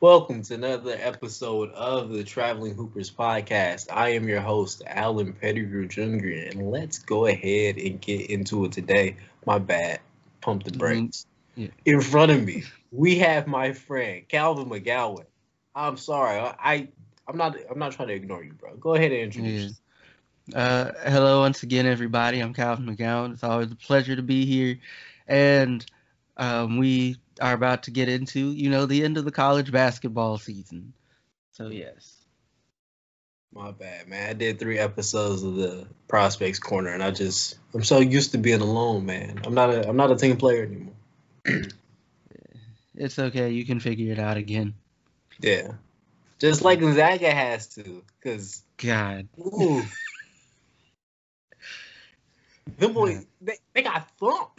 Welcome to another episode of the Traveling Hoopers podcast. I am your host, Alan Pettigrew Jr., and let's go ahead and get into it today. My bad. Pump the brakes. Yeah. In front of me, we have my friend Calvin McGowan. I'm sorry. I, I I'm not I'm not trying to ignore you, bro. Go ahead and introduce. Yeah. Uh, hello once again, everybody. I'm Calvin McGowan. It's always a pleasure to be here, and um, we are about to get into, you know, the end of the college basketball season. So yes. My bad, man. I did three episodes of the Prospects Corner, and I just I'm so used to being alone, man. I'm not a I'm not a team player anymore. It's okay. You can figure it out again. Yeah, just like Gonzaga has to, cause God. ooh, them boys they, they got thumped.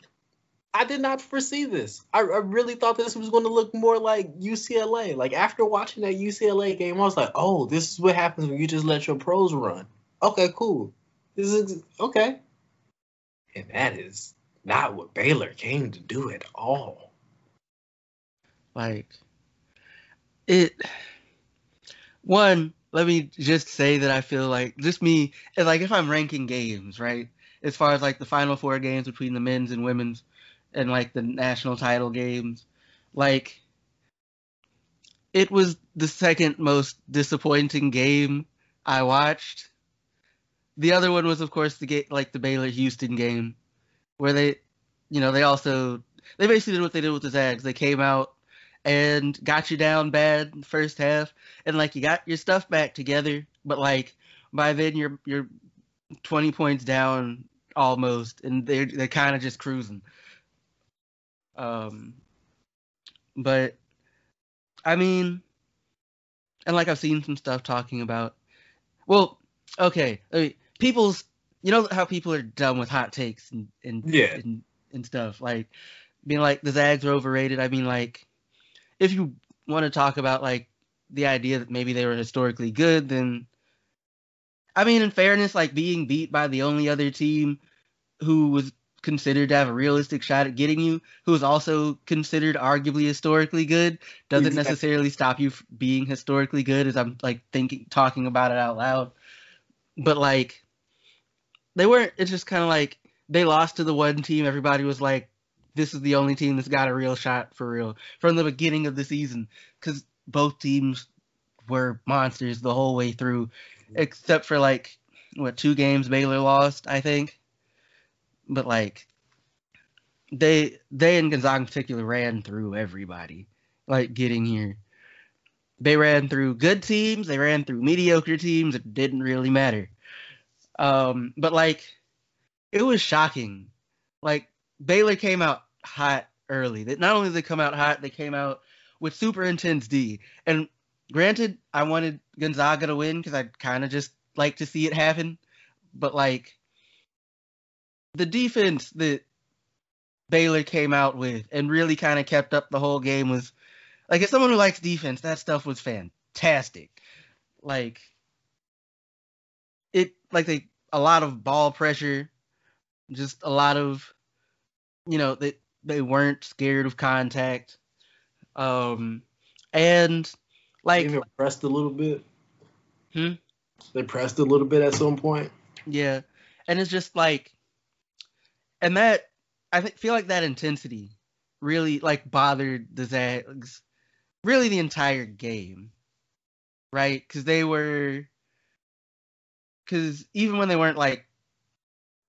I did not foresee this. I, I really thought this was going to look more like UCLA. Like after watching that UCLA game, I was like, oh, this is what happens when you just let your pros run. Okay, cool. This is okay. And that is not what Baylor came to do at all. Like it one, let me just say that I feel like just me like if I'm ranking games, right? As far as like the final four games between the men's and women's and like the national title games, like it was the second most disappointing game I watched. The other one was of course the game like the Baylor Houston game where they you know, they also they basically did what they did with the Zags. They came out and got you down bad in the first half and like you got your stuff back together, but like by then you're you're 20 points down almost and they're they're kind of just cruising. Um but I mean and like I've seen some stuff talking about well, okay, I mean, people's you know how people are dumb with hot takes and and Yeah. and, and stuff like being like the Zags are overrated. I mean like if you want to talk about like the idea that maybe they were historically good, then I mean, in fairness, like being beat by the only other team who was considered to have a realistic shot at getting you, who is also considered arguably historically good, doesn't Exactly. necessarily stop you being historically good. As I'm like thinking, talking about it out loud, but like they weren't. It's just kind of like they lost to the one team. Everybody was like, this is the only team that's got a real shot for real from the beginning of the season because both teams were monsters the whole way through, except for like what two games Baylor lost, I think. But like they they and Gonzaga in particular ran through everybody, like getting here. They ran through good teams, they ran through mediocre teams. It didn't really matter. Um, but like it was shocking. Like Baylor came out hot early. That not only did they come out hot, they came out with super intense D. And granted, I wanted Gonzaga to win because I'd kind of just like to see it happen. But like the defense that Baylor came out with and really kind of kept up the whole game was like as someone who likes defense, that stuff was fantastic. Like it like they a lot of ball pressure, just a lot of you know, they they weren't scared of contact. Um and like Even pressed a little bit. Hmm? They pressed a little bit at some point. Yeah, and it's just like, and that I feel like that intensity really like bothered the Zags, really the entire game, right? Because they were, because even when they weren't like,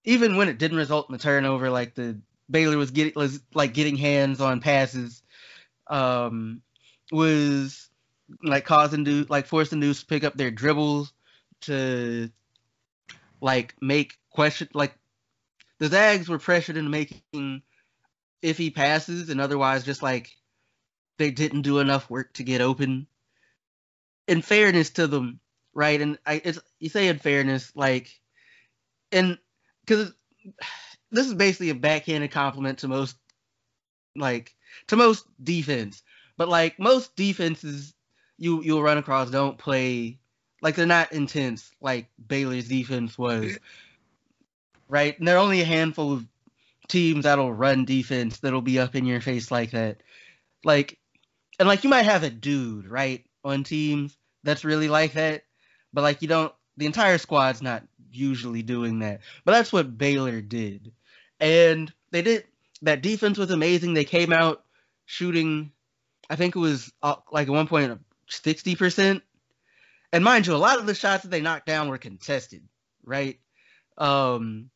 even when it didn't result in a turnover, like the Baylor was getting was like getting hands on passes, um, was like causing dude like forcing dudes to pick up their dribbles to like make question like the Zags were pressured into making iffy passes and otherwise just like they didn't do enough work to get open. In fairness to them, right? And I it's you say in fairness, like and because this is basically a backhanded compliment to most like to most defense. But like most defenses you you'll run across don't play like they're not intense like Baylor's defense was. Right? And there are only a handful of teams that'll run defense that'll be up in your face like that. Like and like you might have a dude right on teams that's really like that, but like you don't. The entire squad's not usually doing that, but that's what Baylor did, and they did. That defense was amazing. They came out shooting, I think it was uh, like at one point sixty percent, and mind you, a lot of the shots that they knocked down were contested, right? Um,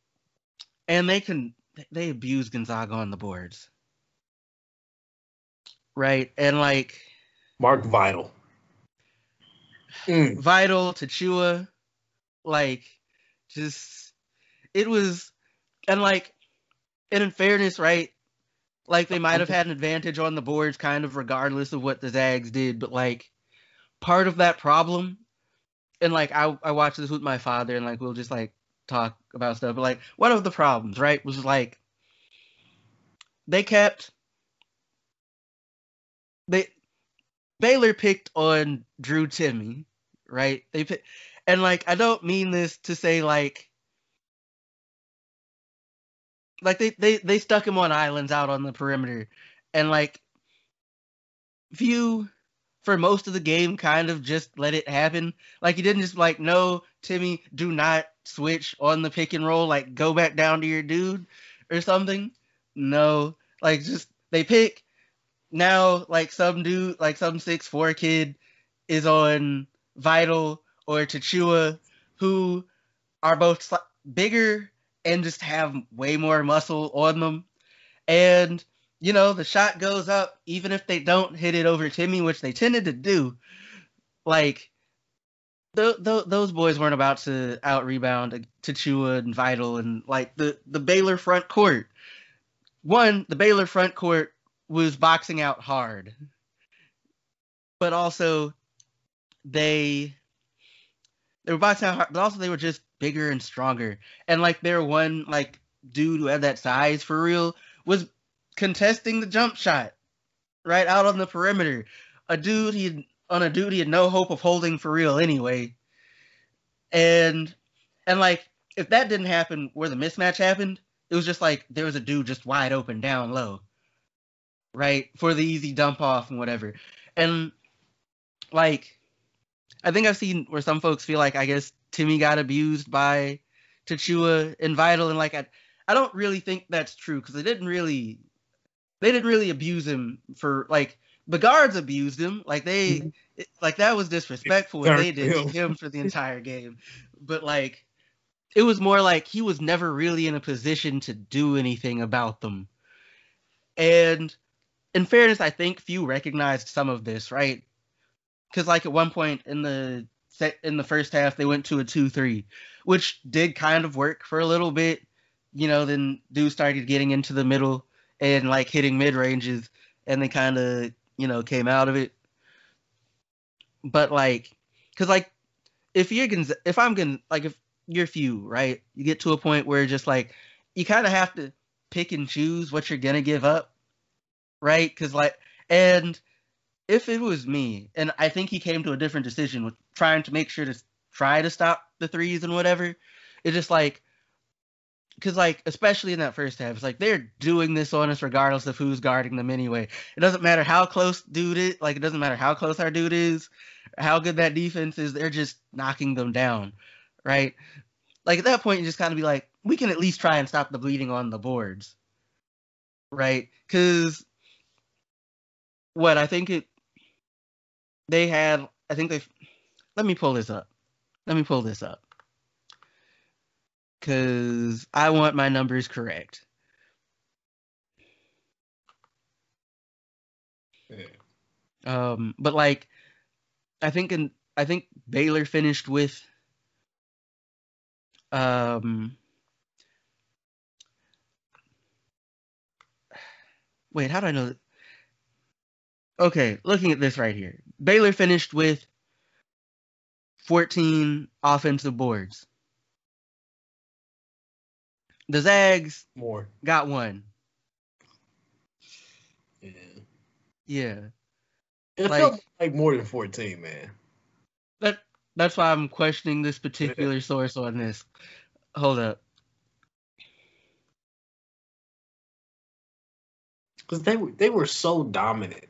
and they can they abuse Gonzaga on the boards, right? And like Mark Vital, mm. Vital, Tchatchoua, like just it was, and like, and in fairness, right? Like they might have had an advantage on the boards, kind of regardless of what the Zags did, but like part of that problem, and like I I watched this with my father, and like we'll just like talk about stuff, but like one of the problems, right, was like they kept they Baylor picked on Drew Timme, right? They pick, and like I don't mean this to say like like they they they stuck him on islands out on the perimeter, and like Few for most of the game kind of just let it happen. Like he didn't just like no Timme, do not switch on the pick and roll. Like go back down to your dude or something. No, like just they pick now. Like some dude, like some six four kid, is on Vital or Tchatchoua, who are both bigger and just have way more muscle on them. And you know, the shot goes up even if they don't hit it over Timme, which they tended to do. Like th- th- those boys weren't about to out rebound Tchatchoua and Vital and like the the Baylor front court. One, the Baylor front court was boxing out hard, but also they they were boxing out hard, but also they were just bigger and stronger. And like their one like dude who had that size for real was contesting the jump shot right out on the perimeter. A dude he on a duty and no hope of holding for real anyway. And and like if that didn't happen where the mismatch happened, it was just like there was a dude just wide open down low. Right? For the easy dump off and whatever. And like I think I've seen where some folks feel like I guess Timme got abused by Tchatchoua and Vital and like I I don't really think that's true because they didn't really they didn't really abuse him for like the guards abused him. Like they mm-hmm. it, like that was disrespectful what they did to him for the entire game. But like it was more like he was never really in a position to do anything about them. And in fairness i think Few recognized some of this right? Because like at one point in the set in the first half they went to a 2-3 which did kind of work for a little bit you know then dudes started getting into the middle and like hitting mid ranges, and they kind of you know came out of it. But like, cause like, if you're gonna, if I'm gonna, like, if you're Few, right, you get to a point where just like you kind of have to pick and choose what you're gonna give up, right? Cause like, and if it was me, and I think he came to a different decision with trying to make sure to try to stop the threes and whatever. It's just like because like especially in that first half, it's like they're doing this on us regardless of who's guarding them anyway. It doesn't matter how close dude is, like it doesn't matter how close our dude is, how good that defense is. They're just knocking them down, right? Like at that point, you just kind of be like, we can at least try and stop the bleeding on the boards, right? Because what I think it, they had, I think they. Let me pull this up. Let me pull this up because I want my numbers correct. Yeah. Um, but like, I think in I think Baylor finished with um. Wait, how do I know? That? Okay, looking at this right here, Baylor finished with 14 offensive boards. The Zags more got one. Yeah. Yeah. It like, felt like more than fourteen, man. That that's why I'm questioning this particular source on this. Hold up. Because they were they were so dominant.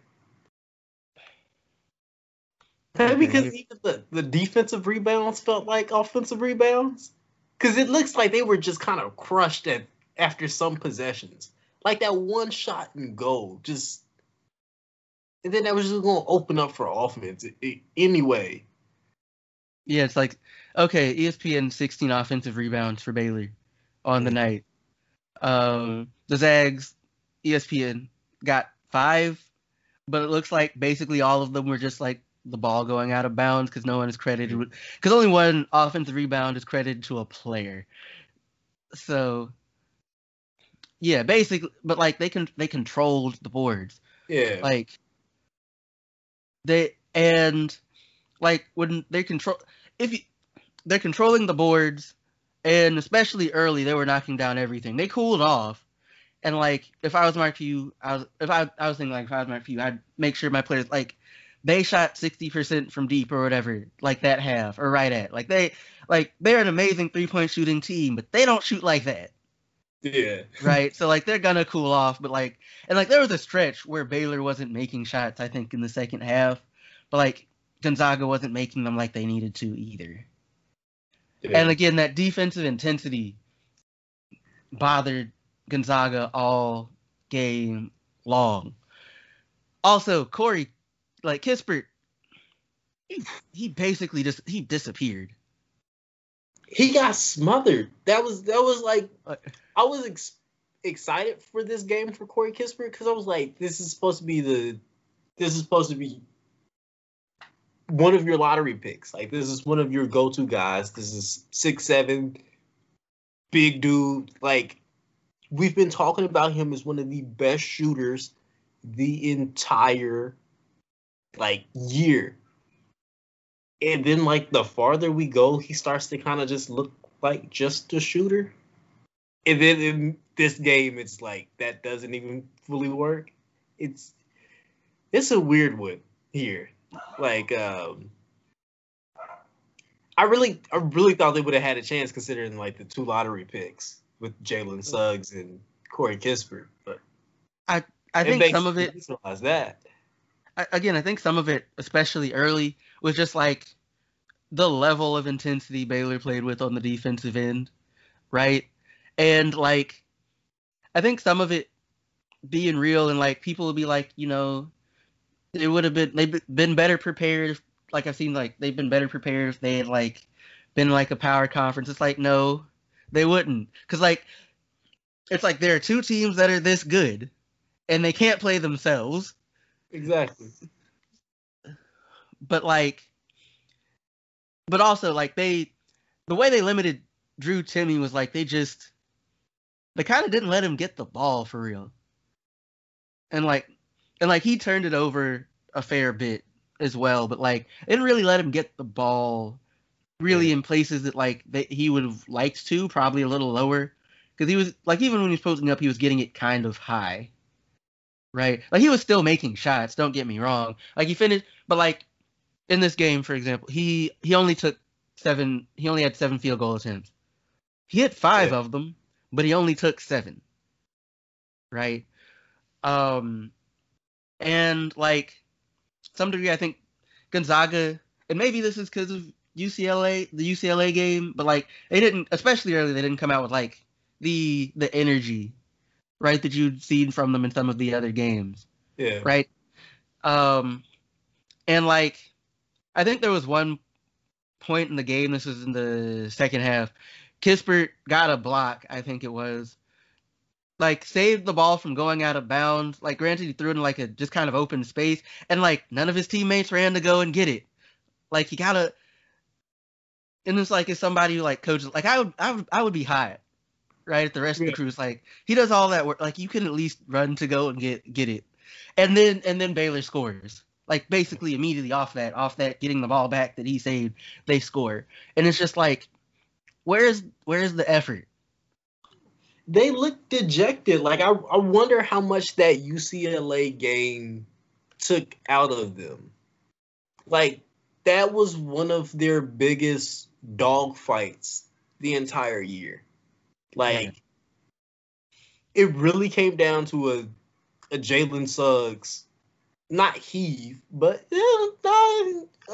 because even the, the defensive rebounds felt like offensive rebounds. Because it looks like they were just kind of crushed at after some possessions. Like that one shot and goal, just and then that was just going to open up for offense anyway. Yeah, it's like okay, ESPN 16 offensive rebounds for Baylor on the night. Um, the Zags, ESPN got five, but it looks like basically all of them were just like the ball going out of bounds because no one is credited mm-hmm. with because only one offensive rebound is credited to a player. So yeah, basically, but like they can they controlled the boards. Yeah, like they and like when they control if you they're controlling the boards and especially early they were knocking down everything. They cooled off. And like if I was Mark Few, I was if I I was thinking like if I was Mark Few, I'd make sure my players like they shot 60% from deep or whatever, like that half or right at. Like they like they're an amazing three-point shooting team, but they don't shoot like that. Yeah. right. So like they're gonna cool off, but like and like there was a stretch where Baylor wasn't making shots, I think, in the second half. But like Gonzaga wasn't making them like they needed to either. Yeah. And again, that defensive intensity bothered Gonzaga all game long. Also, Corey like Kispert, he, he basically just he disappeared. He got smothered. That was that was like I was ex- excited for this game for Corey Kispert because I was like, this is supposed to be the this is supposed to be one of your lottery picks. Like this is one of your go-to guys. This is six seven, big dude. Like we've been talking about him as one of the best shooters the entire like year. And then like the farther we go, he starts to kind of just look like just a shooter. And then in this game, it's like that doesn't even fully work. It's it's a weird one here. Like um I really I really thought they would have had a chance considering like the two lottery picks with Jalen Suggs and Corey Kispert. But I I think some of it that again, I think some of it, especially early, was just like the level of intensity Baylor played with on the defensive end, right? And like, I think some of it being real and like people would be like, you know, it would have been they've been better prepared. If, like I've seen, like they've been better prepared if they had like been like a power conference. It's like no, they wouldn't, because like it's like there are two teams that are this good, and they can't play themselves Exactly. But like, but also like they, the way they limited Drew Timme was like they just, they kind of didn't let him get the ball for real. And like, and like he turned it over a fair bit as well, but like they didn't really let him get the ball really in places that like that he would have liked to, probably a little lower. Because he was like even when he was posting up, he was getting it kind of high right? Like he was still making shots. Don't get me wrong. Like he finished, but like in this game, for example, he he only took seven. He only had seven field goal attempts. He hit five yeah. of them, but he only took seven. Right. Um, and like some degree, I think Gonzaga, and maybe this is because of UCLA, the UCLA game, but like they didn't, especially early, they didn't come out with like the the energy right, that you'd seen from them in some of the other games. Yeah. Right. Um, and like, I think there was one point in the game. This was in the second half. Kispert got a block. I think it was. Like saved the ball from going out of bounds. Like granted, he threw it in like a just kind of open space, and like none of his teammates ran to go and get it. Like he gotta. And it's like if somebody like coaches, like I would, I would, I would be high right? The rest yeah. of the crew's like, he does all that work. Like you can at least run to go and get get it, and then and then Baylor scores. Like basically immediately off that, off that getting the ball back that he saved, they score, and it's just like, where's where's the effort? They look dejected. Like I, I wonder how much that UCLA game took out of them. Like that was one of their biggest dog fights the entire year. Like it really came down to a a Jalen Suggs, not heave, but yeah,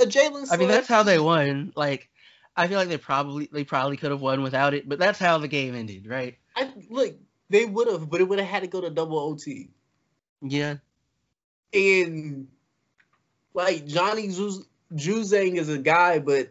a Jalen. I mean, that's how they won. Like, I feel like they probably they probably could have won without it, but that's how the game ended, right? I look, they would have, but it would have had to go to double OT. Yeah. And like Johnny Juzang is a guy, but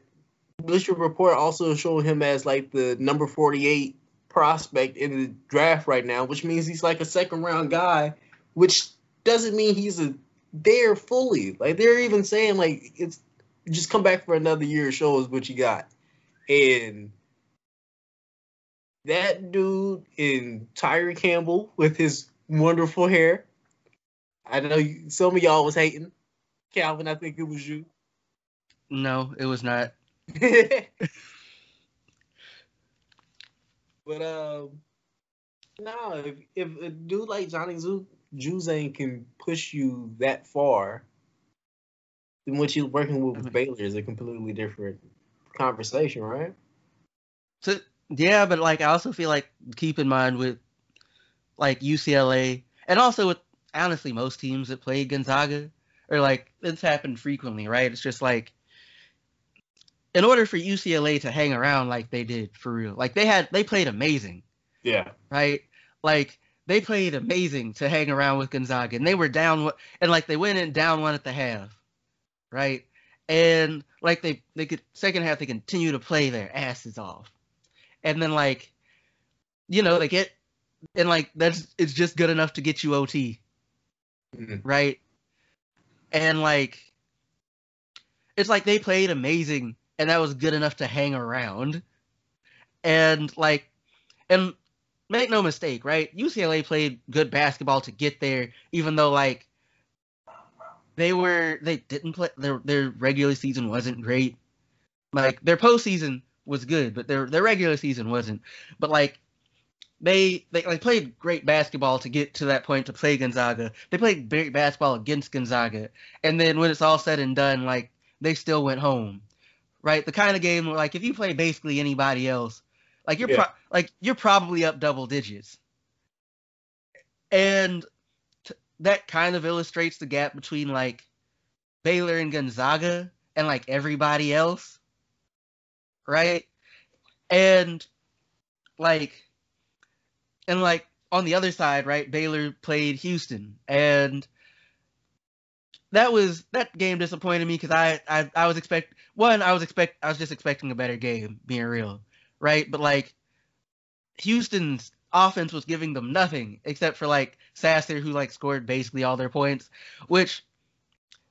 Bleacher Report also showed him as like the number 48 prospect in the draft right now, which means he's like a second round guy, which doesn't mean he's a there fully. Like they're even saying like it's just come back for another year, show us what you got. And that dude in Tyger Campbell with his wonderful hair. I know you, some of y'all was hating. Calvin, I think it was you. No, it was not. but um, no, if, if a dude like Johnny Zoo Juzang can push you that far, then what you're working with, with mm-hmm. Baylor is a completely different conversation, right? So yeah, but like I also feel like keep in mind with like UCLA and also with honestly most teams that play Gonzaga or like it's happened frequently, right? It's just like in order for UCLA to hang around like they did for real, like they had they played amazing. Yeah. Right? Like they played amazing to hang around with Gonzaga and they were down and like they went in down one at the half. Right? And like they they could second half they continue to play their asses off. And then like you know, they get and like that's it's just good enough to get you OT. Mm-hmm. Right? And like it's like they played amazing and that was good enough to hang around. And like, and make no mistake, right? UCLA played good basketball to get there, even though like they were they didn't play their their regular season wasn't great. Like their postseason was good, but their their regular season wasn't. But like they they like played great basketball to get to that point to play Gonzaga. They played great basketball against Gonzaga, and then when it's all said and done, like they still went home right? The kind of game where, like, if you play basically anybody else, like you're yeah. pro- like you're probably up double digits, and t- that kind of illustrates the gap between like Baylor and Gonzaga and like everybody else, right? And like, and like on the other side, right? Baylor played Houston and that was that game disappointed me because I, I I was expect one I was expect I was just expecting a better game being real right? But like Houston's offense was giving them nothing except for like Sasser who like scored basically all their points which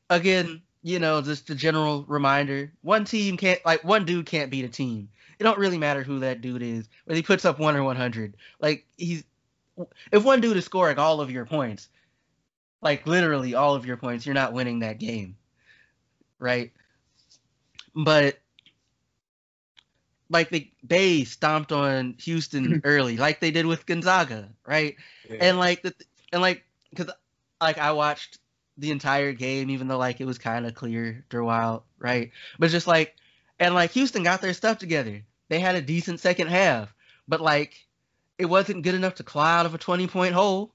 again you know just a general reminder one team can't like one dude can't beat a team. It don't really matter who that dude is whether he puts up one or 100 like he's if one dude is scoring all of your points like literally all of your points, you're not winning that game. Right? But like the Bay stomped on Houston early, like they did with Gonzaga, right? Yeah. And like the and like because like I watched the entire game, even though like it was kind of clear for a while, right? But just like and like Houston got their stuff together. They had a decent second half, but like it wasn't good enough to claw out of a twenty point hole.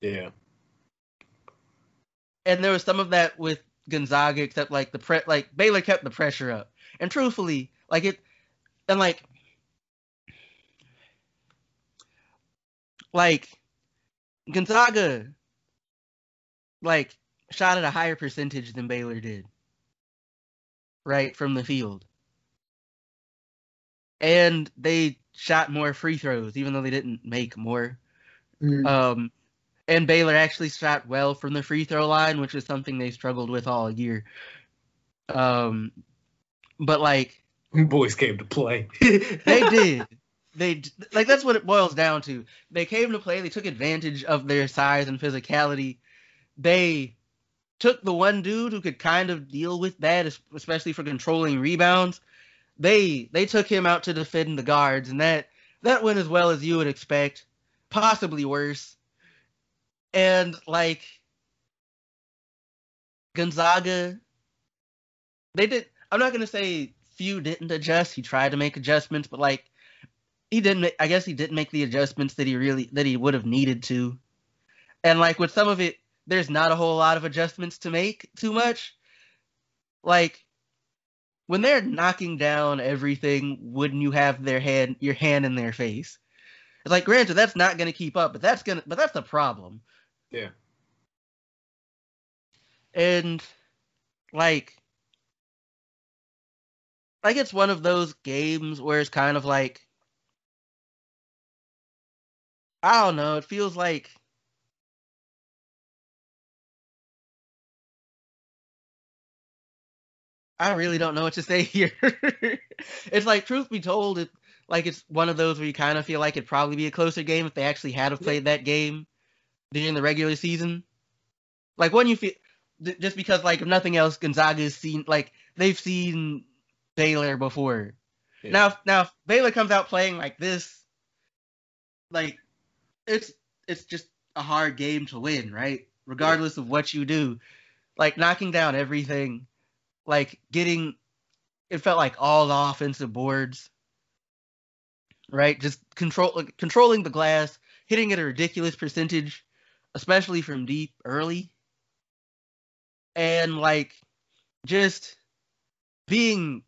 Yeah and there was some of that with Gonzaga, except like the pre like Baylor kept the pressure up. And truthfully, like it and like like Gonzaga like shot at a higher percentage than Baylor did. Right from the field. And they shot more free throws, even though they didn't make more. Mm. Um and Baylor actually shot well from the free throw line, which is something they struggled with all year. Um, but like boys came to play. they did. They like that's what it boils down to. They came to play. They took advantage of their size and physicality. They took the one dude who could kind of deal with that, especially for controlling rebounds. They they took him out to defend the guards, and that that went as well as you would expect, possibly worse and like Gonzaga, they did. I'm not gonna say Few didn't adjust. He tried to make adjustments, but like he didn't. I guess he didn't make the adjustments that he really that he would have needed to. And like with some of it, there's not a whole lot of adjustments to make too much. Like when they're knocking down everything, wouldn't you have their hand your hand in their face? It's like granted that's not gonna keep up, but that's gonna but that's the problem. Yeah. And like like it's one of those games where it's kind of like I don't know, it feels like I really don't know what to say here. it's like truth be told, it like it's one of those where you kind of feel like it'd probably be a closer game if they actually had have played that game during the regular season. Like when you feel just because like if nothing else, Gonzaga's seen like they've seen Baylor before. Yeah. Now, now if Baylor comes out playing like this, like it's it's just a hard game to win, right? Regardless yeah. of what you do, like knocking down everything, like getting, it felt like all the offensive boards, right? Just control controlling the glass, hitting at a ridiculous percentage, especially from deep early, and like just being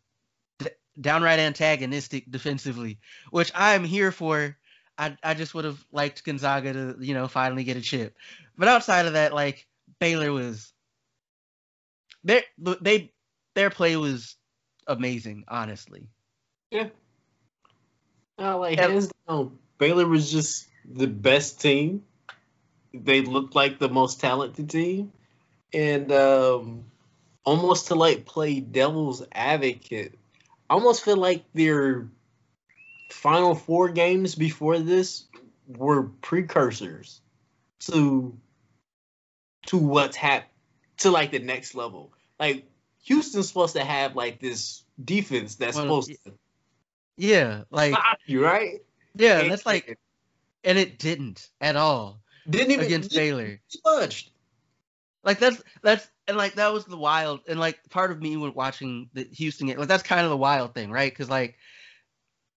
downright antagonistic defensively, which I'm here for. I I just would have liked Gonzaga to you know finally get a chip, but outside of that, like Baylor was, their they their play was amazing, honestly. Yeah. Uh, like hands down, Baylor was just the best team. They looked like the most talented team, and um, almost to like play devil's advocate I almost feel like their final four games before this were precursors to to what's hap to like the next level. Like Houston's supposed to have like this defense that's well, supposed to Yeah, like you, right? Yeah, and, that's like and it didn't at all. Didn't even against Baylor. He Budged. Like that's that's and like that was the wild and like part of me when watching the Houston game, like that's kind of the wild thing, right? Because like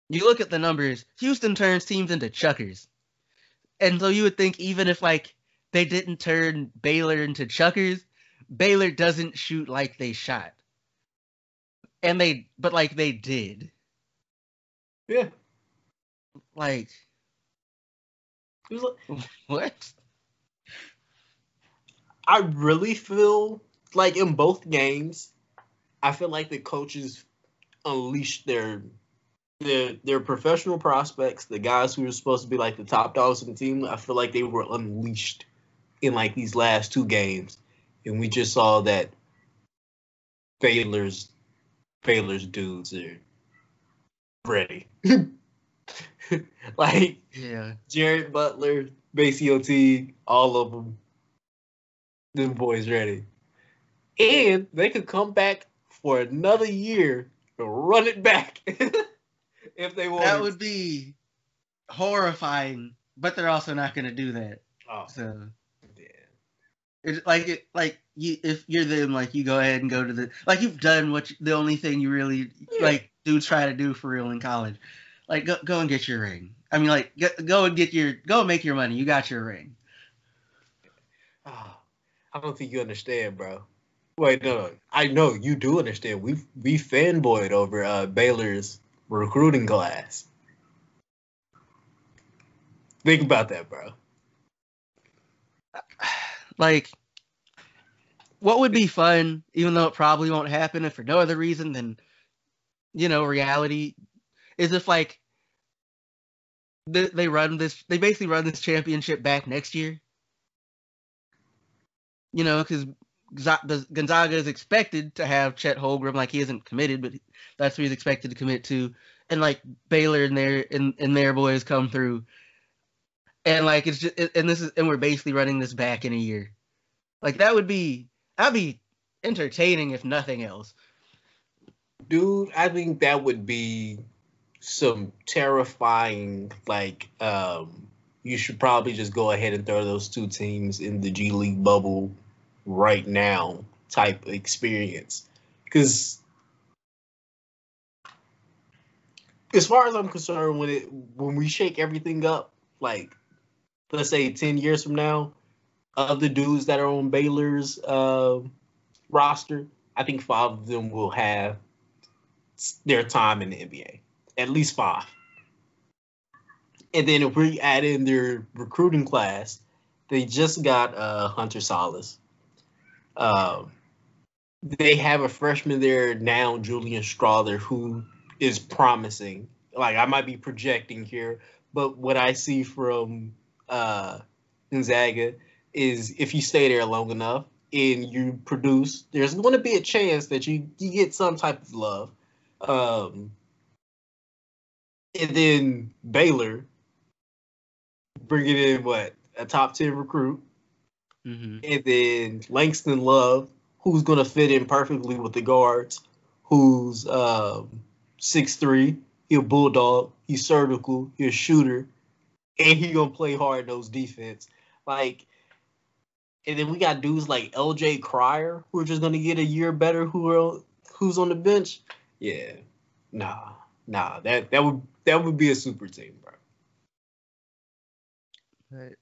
you look at the numbers, Houston turns teams into chuckers, and so you would think even if like they didn't turn Baylor into chuckers, Baylor doesn't shoot like they shot, and they but like they did. Yeah. Like. what? I really feel like in both games, I feel like the coaches unleashed their their their professional prospects, the guys who were supposed to be like the top dogs of the team. I feel like they were unleashed in like these last two games, and we just saw that Baylor's Baylor's dudes are ready. like yeah, Jared Butler, MaCio all of them them boys ready. And they could come back for another year and run it back if they want. That would be horrifying, but they're also not going to do that. Oh. So yeah, it's like it like you if you're them like you go ahead and go to the like you've done what you, the only thing you really yeah. like do try to do for real in college. Like go go and get your ring. I mean like get, go and get your go and make your money. You got your ring. Oh. I don't think you understand, bro. Wait, no, no. I know you do understand. We we fanboyed over uh, Baylor's recruiting class. Think about that, bro. Like, what would be fun, even though it probably won't happen, if for no other reason than, you know, reality, is if like they, they run this, they basically run this championship back next year. You know, because Gonzaga is expected to have Chet Holmgren, like he isn't committed, but that's what he's expected to commit to, and like Baylor and their and, and their boys come through, and like it's just and this is and we're basically running this back in a year, like that would be that'd be entertaining if nothing else. Dude, I think that would be some terrifying like um you should probably just go ahead and throw those two teams in the G League bubble right now type experience. Because as far as I'm concerned, when it when we shake everything up, like let's say ten years from now, of the dudes that are on Baylor's uh, roster, I think five of them will have their time in the NBA, at least five. And then if we add in their recruiting class, they just got uh, Hunter Sallis. Um, they have a freshman there now, Julian Strawther, who is promising. Like I might be projecting here, but what I see from uh, Gonzaga is if you stay there long enough and you produce, there's going to be a chance that you you get some type of love. Um, and then Baylor bringing in what a top ten recruit, mm-hmm. and then Langston Love, who's going to fit in perfectly with the guards, who's um, six three, he a bulldog, he's surgical, he's a shooter, and he gonna play hard nose defense. Like, and then we got dudes like L.J. Cryer, who are just gonna get a year better. Who are who's on the bench? Yeah, nah, nah. That that would that would be a super team, bro. Right.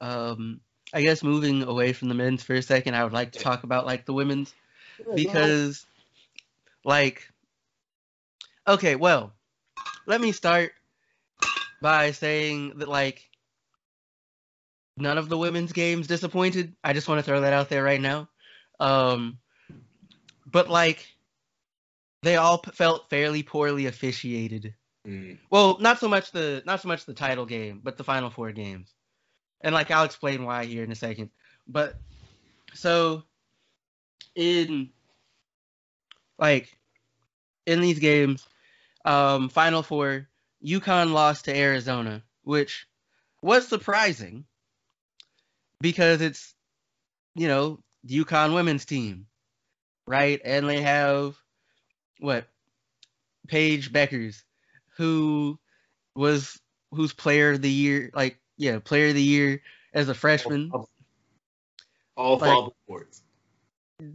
Um, I guess moving away from the men's for a second, I would like to talk about like the women's because, like, okay, well, let me start by saying that like none of the women's games disappointed. I just want to throw that out there right now. Um, but like they all felt fairly poorly officiated. Mm. Well, not so much the not so much the title game, but the final four games. And like I'll explain why here in a second. But so in like in these games, um, final four, UConn lost to Arizona, which was surprising because it's you know the UConn women's team, right? And they have what Paige Bueckers, who was who's player of the year, like yeah, player of the year as a freshman. All, all like,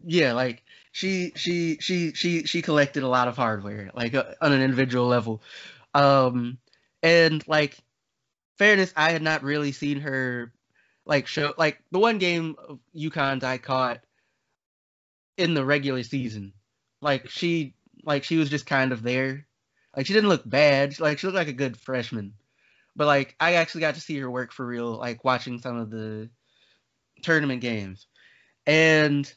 Yeah, like she she she she she collected a lot of hardware, like uh, on an individual level. Um, and like fairness, I had not really seen her like show like the one game of UConn's I caught in the regular season. Like she like she was just kind of there. Like she didn't look bad. Like she looked like a good freshman. But like I actually got to see her work for real, like watching some of the tournament games. And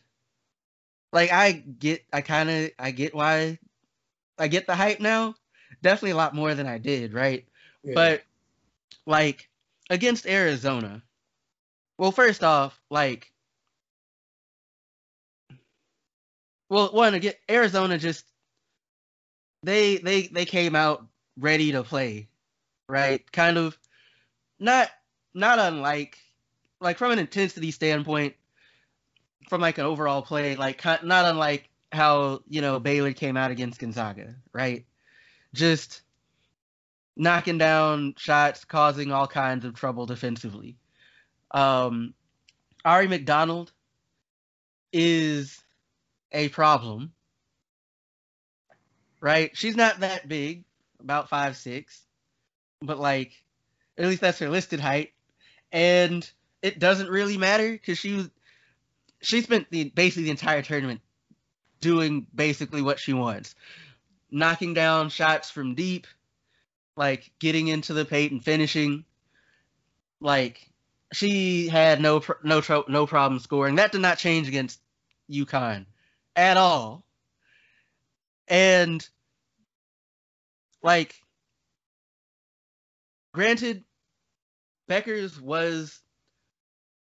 like I get I kind of I get why I get the hype now. Definitely a lot more than I did, right? Yeah. But like against Arizona. Well, first off, like well, one again Arizona just they they they came out ready to play, right? Kind of not not unlike like from an intensity standpoint, from like an overall play, like not unlike how you know Baylor came out against Gonzaga, right? Just knocking down shots, causing all kinds of trouble defensively. Um, Aari McDonald is a problem right? She's not that big, about five six, but like at least that's her listed height, and it doesn't really matter because she was she spent the basically the entire tournament doing basically what she wants, knocking down shots from deep, like getting into the paint and finishing. Like she had no no no problem scoring. That did not change against UConn at all. And like granted Bueckers was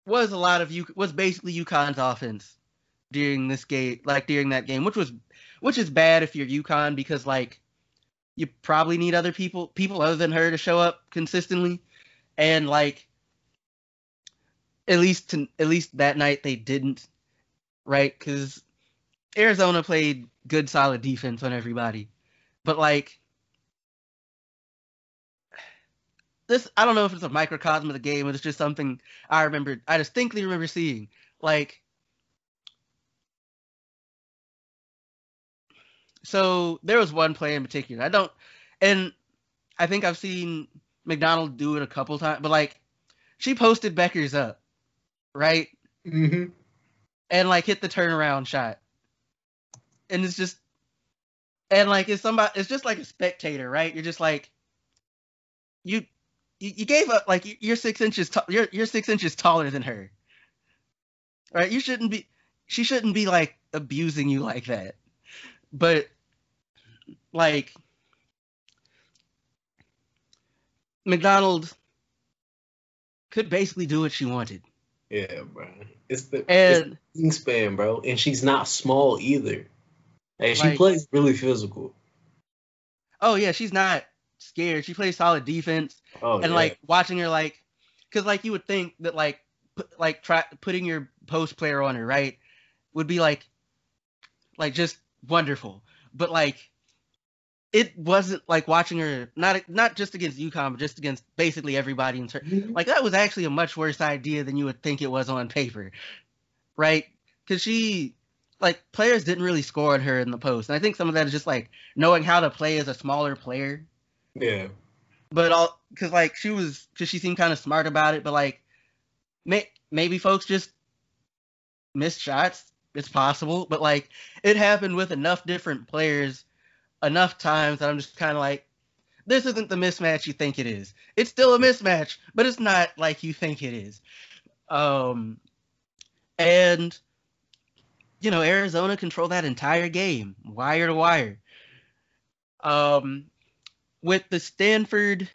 was a lot of you was basically UConn's offense during this game like during that game which was which is bad if you're UConn because like you probably need other people people other than her to show up consistently. And like at least to, at least that night they didn't right? Cuz Arizona played good solid defense on everybody. But like this I don't know if it's a microcosm of the game or it's just something I remember I distinctly remember seeing. Like so there was one play in particular. I don't and I think I've seen McDonald do it a couple times, but like she posted Bueckers up, right? Mm-hmm. And like hit the turnaround shot and it's just and like it's somebody it's just like a spectator right? You're just like you you, you gave up like you're six inches t- you're you're six inches taller than her. Right? You shouldn't be she shouldn't be like abusing you like that. But like McDonald could basically do what she wanted. Yeah bro. It's the and it's span bro. And she's not small either and she Like- plays really physical. Oh yeah she's not scared. She plays solid defense. Oh and yeah. like watching her like because like you would think that like put, like try putting your post player on her right would be like like just wonderful. But like it wasn't like watching her not not just against UConn but just against basically everybody in turn Mhm. like that was actually a much worse idea than you would think it was on paper right? Because she like players didn't really score on her in the post. And i think some of that is just like knowing how to play as a smaller player. Yeah. But all because like she was because she seemed kind of smart about it but like may, maybe folks just missed shots. It's possible. But like it happened with enough different players enough times that i'm just kind of like this isn't the mismatch you think it is. It's still a mismatch but it's not like you think it is. Um and you know arizona controlled that entire game wire to wire um with the Stanford.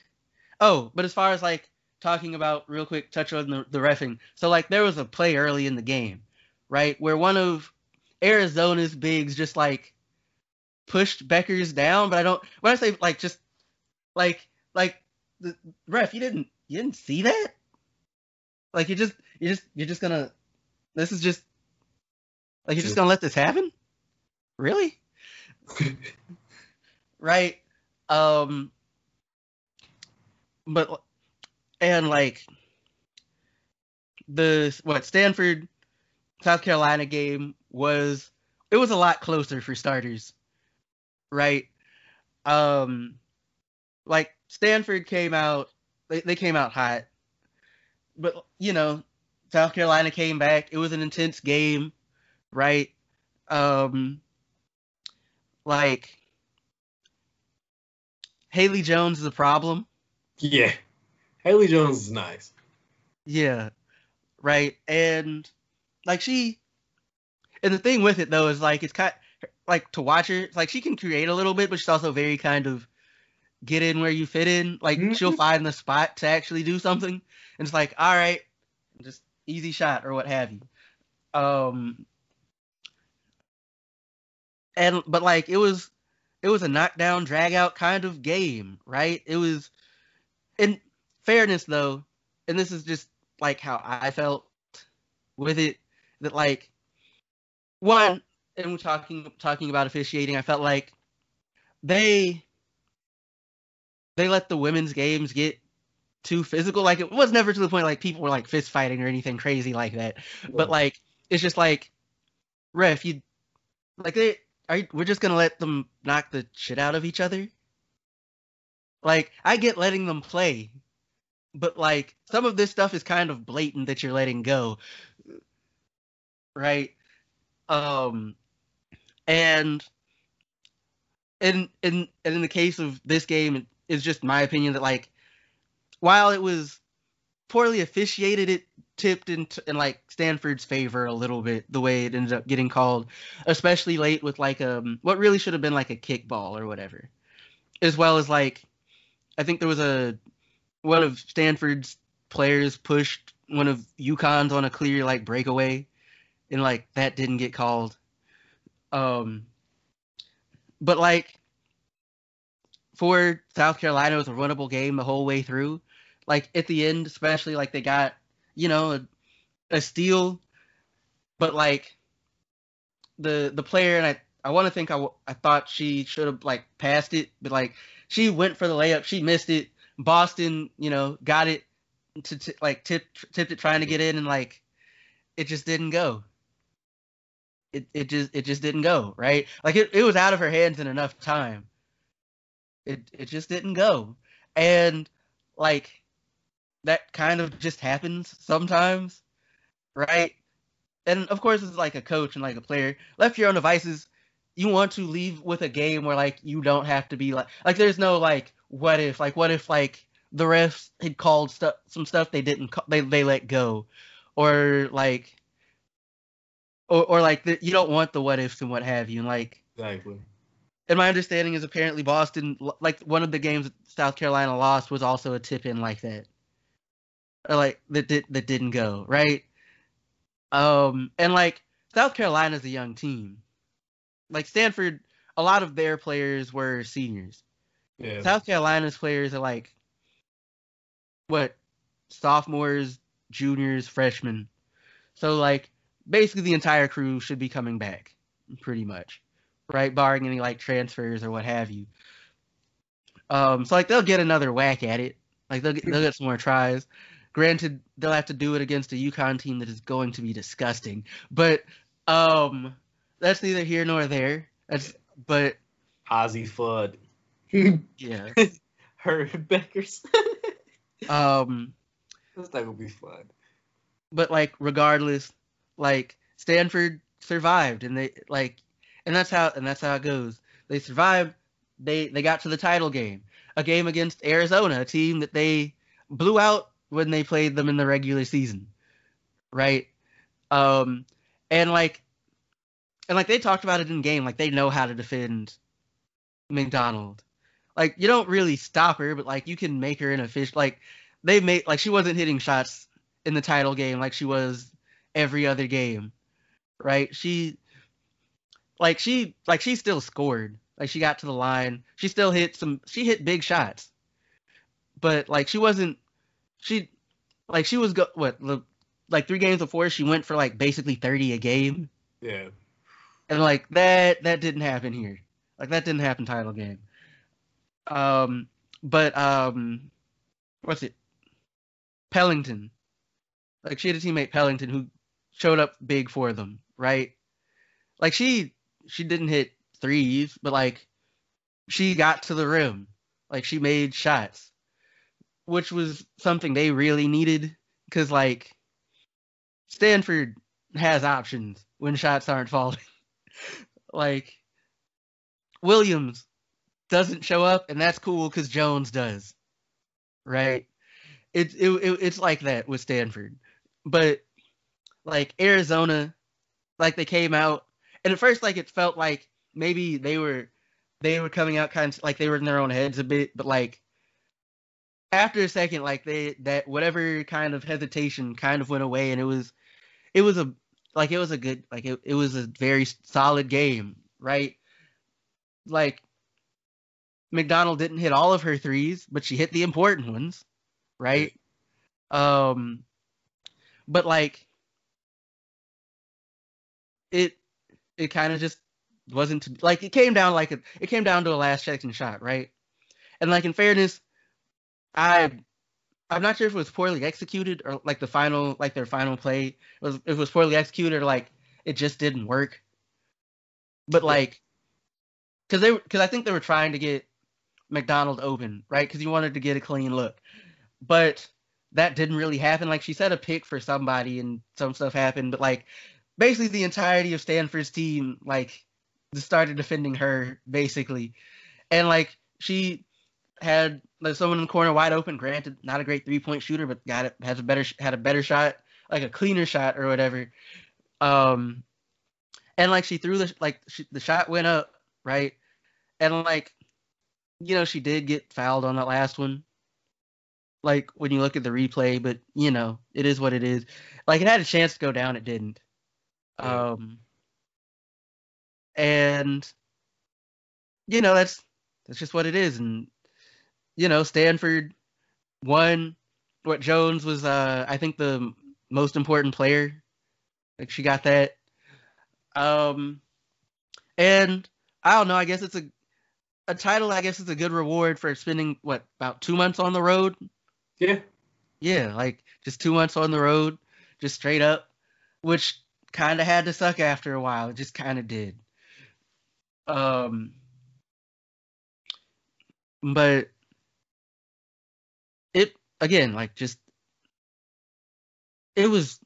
Oh, but as far as like talking about real quick, touch on the, the refing. So like there was a play early in the game, right, where one of Arizona's bigs just like pushed Bueckers down, but I don't. When I say like just like like the ref, you didn't you didn't see that. Like you just you just you're just gonna. This is just like you're just gonna let this happen. Really? right. Um but and like the what stanford south carolina game was it was a lot closer for starters. Right? Um like stanford came out they, they came out hot. But you know south carolina came back. It was an intense game right um like Haley Jones is a problem. yeah haley jones is nice Yeah. Right. And like she and the thing with it though is like it's kind like to watch her, like she can create a little bit, but she's also very kind of get in where you fit in. Like she'll Mhm. find the spot to actually do something. And it's like, all right, just easy shot or what have you. Um and but like it was it was a knockdown drag out kind of game, right? It was in fairness though, and this is just like how I felt with it, that like one, and we're talking talking about officiating, I felt like they they let the women's games get too physical. Like it was never to the point like people were like fist fighting or anything crazy like that. But like it's just like ref, you like they are we're just gonna let them knock the shit out of each other. Like I get letting them play, but like some of this stuff is kind of blatant that you're letting go, right? Um, and in in and in the case of this game, it's just my opinion that like while it was poorly officiated, it tipped into in like Stanford's favor a little bit the way it ended up getting called, especially late with like um what really should have been like a kickball or whatever, as well as like I think there was a one of Stanford's players pushed one of UConn's on a clear like breakaway, and like that didn't get called. Um, but like for South Carolina, it was a runnable game the whole way through. Like at the end, especially like they got you know a, a steal, but like the the player and I I want to think I, I thought she should have like passed it, but like she went for the layup, she missed it. Boston, you know, got it to t- like tip tipped it trying to get in, and like it just didn't go. It it just it just didn't go right. Like it, it was out of her hands in enough time. It it just didn't go, and like that kind of just happens sometimes, right? And of course, it's like a coach and like a player left your own devices. you want to leave with a game where like you don't have to be like like there's no like what if like what if like the refs had called stuff some stuff they didn't call, they they let go or like or, or like the, you don't want the what ifs and what have you and like exactly and my understanding is apparently Boston like one of the games South Carolina lost was also a tip in like that like that did that didn't go right um and like South Carolina's a young team like Stanford a lot of their players were seniors yeah South Carolina's players are like what sophomores, juniors, freshmen. So like basically the entire crew should be coming back, pretty much, right? Barring any like transfers or what have you. Um, so like they'll get another whack at it. Like they'll get, they'll get some more tries. Granted, they'll have to do it against a UConn team that is going to be disgusting, but um, that's neither here nor there. That's but Azzi Fudd. yeah. Herb Bueckers. um, not gonna be fun. But like, regardless, like Stanford survived, and they like, and that's how and that's how it goes. They survived. They they got to the title game, a game against Arizona, a team that they blew out when they played them in the regular season, right? Um, and like, and like they talked about it in game, like they know how to defend McDonald. Like you don't really stop her, but like you can make her inefficient. Like they made like she wasn't hitting shots in the title game like she was every other game, right? She like she like she still scored. Like she got to the line. She still hit some. She hit big shots, but like she wasn't. She like she was go what like three games before she went for like basically thirty a game. Yeah. And like that that didn't happen here. Like that didn't happen title game. Um, but um, what's it? Pellington. Like she had a teammate Pellington who showed up big for them, right? Like she she didn't hit threes, but like she got to the rim. Like she made shots, which was something they really needed because like Stanford has options when shots aren't falling. like Williams doesn't show up, and that's cool because Jones does, right? It's it, it, it's like that with Stanford, but like Arizona, like they came out, and at first like it felt like maybe they were they were coming out kind of like they were in their own heads a bit, but like after a second, like they that whatever kind of hesitation kind of went away, and it was it was a like it was a good like it, it was a very solid game, right? Like McDonald didn't hit all of her threes, but she hit the important ones, right? Um, but like it, it kind of just wasn't like it came down like a, it came down to a last second shot, right? And like in fairness, I I'm not sure if it was poorly executed or like the final like their final play was if it was poorly executed or like it just didn't work. But like, cause they cause I think they were trying to get McDonald open, right? Because you wanted to get a clean look. But that didn't really happen. Like she set a pick for somebody and some stuff happened, but like basically the entirety of Stanford's team like started defending her basically. And like she had like someone in the corner wide open, granted not a great three-point shooter, but got it has a better had a better shot, like a cleaner shot or whatever. Um and like she threw the like she, the shot went up, right? And like you know, she did get fouled on that last one. Like when you look at the replay, but you know, it is what it is. Like it had a chance to go down, it didn't. Um and you know, that's that's just what it is. And you know, Stanford won what Jones was uh I think the most important player. Like she got that. Um and I don't know, I guess it's a a title, I guess, is a good reward for spending what about two months on the road. Yeah. Yeah, like just two months on the road, just straight up, which kind of had to suck after a while. It just kind of did. Um, but again, like just it was